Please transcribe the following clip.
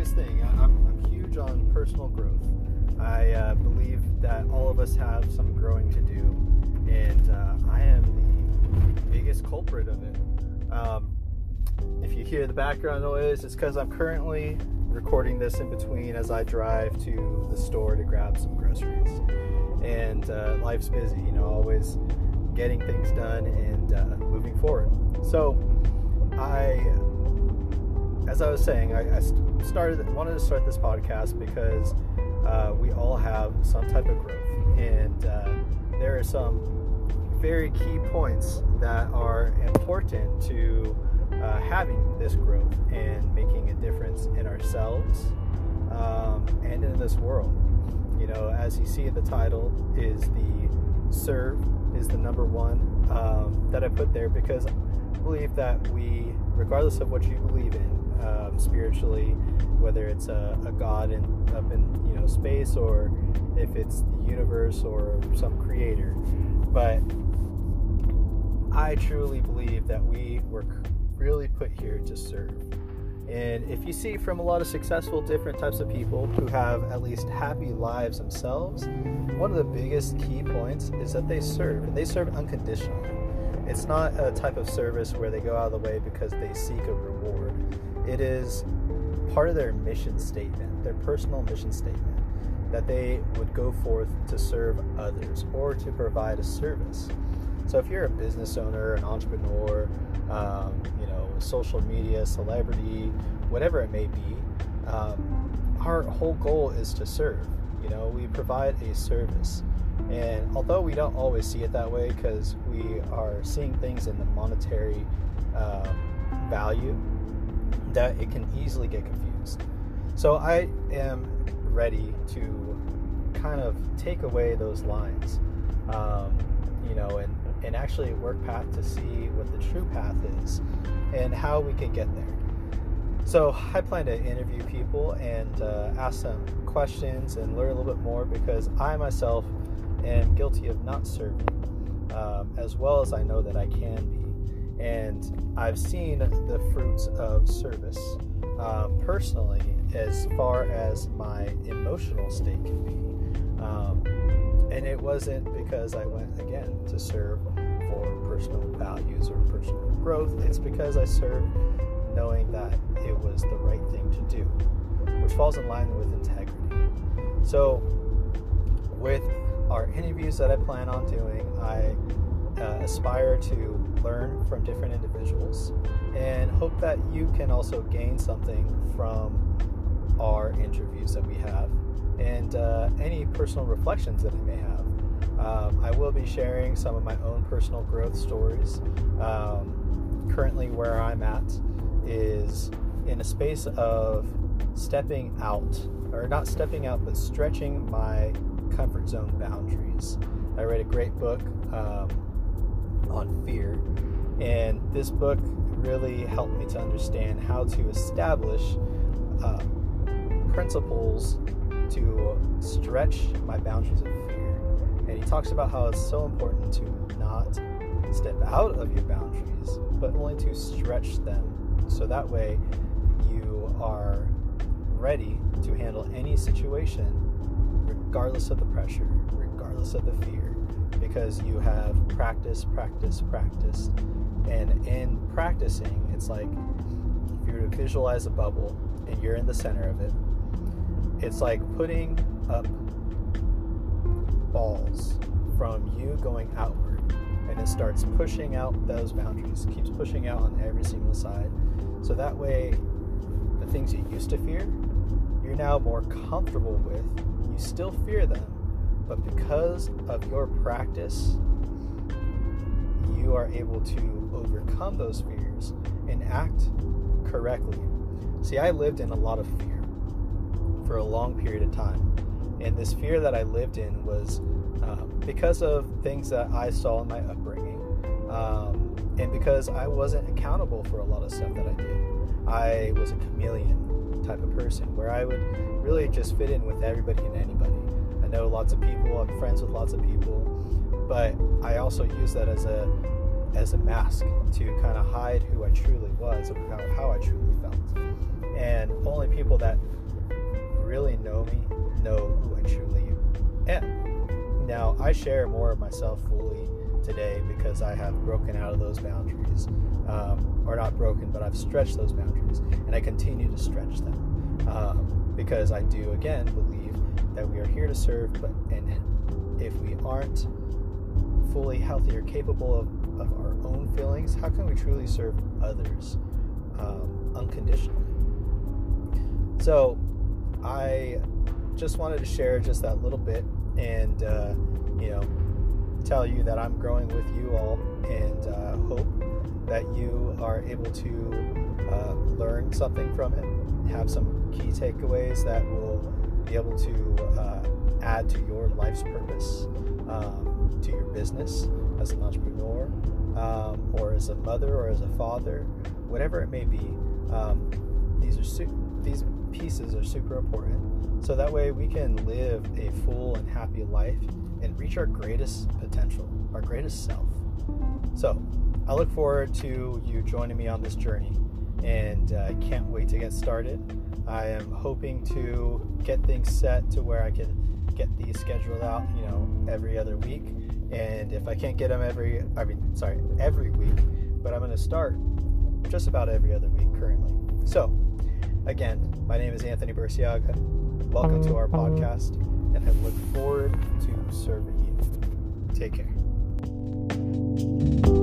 biggest thing. I'm, I'm huge on personal growth. I uh, believe that all of us have some growing to do, and uh, I am the biggest culprit of it. Um, if you hear the background noise, it's because I'm currently recording this in between as I drive to the store to grab some groceries. And uh, life's busy, you know, always getting things done and uh, moving forward. So, I, as I was saying, I, I started wanted to start this podcast because uh, we all have some type of growth, and uh, there are some very key points that are important to uh, having this growth and making a difference in ourselves um, and in this world. You know, as you see, in the title is the serve is the number one um, that I put there because I believe that we, regardless of what you believe in um, spiritually, whether it's a, a God in, up in you know space or if it's the universe or some creator, but I truly believe that we were really put here to serve. And if you see from a lot of successful different types of people who have at least happy lives themselves, one of the biggest key points is that they serve, and they serve unconditionally. It's not a type of service where they go out of the way because they seek a reward. It is part of their mission statement, their personal mission statement, that they would go forth to serve others or to provide a service. So if you're a business owner, an entrepreneur, um, you know, social media celebrity, whatever it may be, um, our whole goal is to serve. You know, we provide a service. And although we don't always see it that way because we are seeing things in the monetary uh, value, that it can easily get confused. So I am ready to kind of take away those lines, um, you know, and, and actually work path to see what the true path is and how we can get there. So I plan to interview people and uh, ask them questions and learn a little bit more because I myself am guilty of not serving um, as well as I know that I can be. And I've seen the fruits of service um, personally as far as my emotional state can be. Um, and it wasn't because I went again to serve for personal values or personal growth. It's because I served knowing that it was the right thing to do, which falls in line with integrity. So, with our interviews that I plan on doing, I uh, aspire to learn from different individuals and hope that you can also gain something from our interviews that we have and uh, any personal reflections that I may have. Um, I will be sharing some of my own personal growth stories. Um, currently, where I'm at is in a space of stepping out, or not stepping out, but stretching my comfort zone boundaries. I read a great book um, on fear, and this book really helped me to understand how to establish uh, principles to stretch my boundaries of fear. And he talks about how it's so important to not step out of your boundaries, but only to stretch them so that way you are ready to handle any situation, regardless of the pressure, regardless of the fear, because you have practiced, practiced, practiced. And in practicing, it's like if you were to visualize a bubble and you're in the center of it, it's like putting up balls from you going outward and it starts pushing out those boundaries keeps pushing out on every single side so that way the things you used to fear you're now more comfortable with still fear them but because of your practice you are able to overcome those fears and act correctly see i lived in a lot of fear for a long period of time. And this fear that I lived in was um, because of things that I saw in my upbringing, um, and because I wasn't accountable for a lot of stuff that I did. I was a chameleon type of person where I would really just fit in with everybody and anybody. I know lots of people, I'm friends with lots of people, but I also use that as a as a mask to kind of hide who I truly was, how, how I truly felt. And only people that really know me know who I truly am. Now, I share more of myself fully today because I have broken out of those boundaries. Um, or not broken, but I've stretched those boundaries. And I continue to stretch them. Um, because I do, again, believe that we are here to serve, but and if we aren't fully healthy or capable of, of our own feelings, how can we truly serve others um, unconditionally? So, I just wanted to share just that little bit and, uh, you know, tell you that I'm growing with you all and uh, hope that you are able to uh, learn something from it, have some key takeaways that will be able to uh, add to your life's purpose, um, to your business as an entrepreneur, um, or as a mother, or as a father, whatever it may be. Um, these are su- these pieces are super important, so that way we can live a full and happy life and reach our greatest potential, our greatest self. So, I look forward to you joining me on this journey, and I uh, can't wait to get started. I am hoping to get things set to where I can get these scheduled out, you know, every other week. And if I can't get them every, I mean, sorry, every week, but I'm going to start just about every other week currently. So, Again, my name is Anthony Berciaga. Welcome to our podcast, and I look forward to serving you. Take care.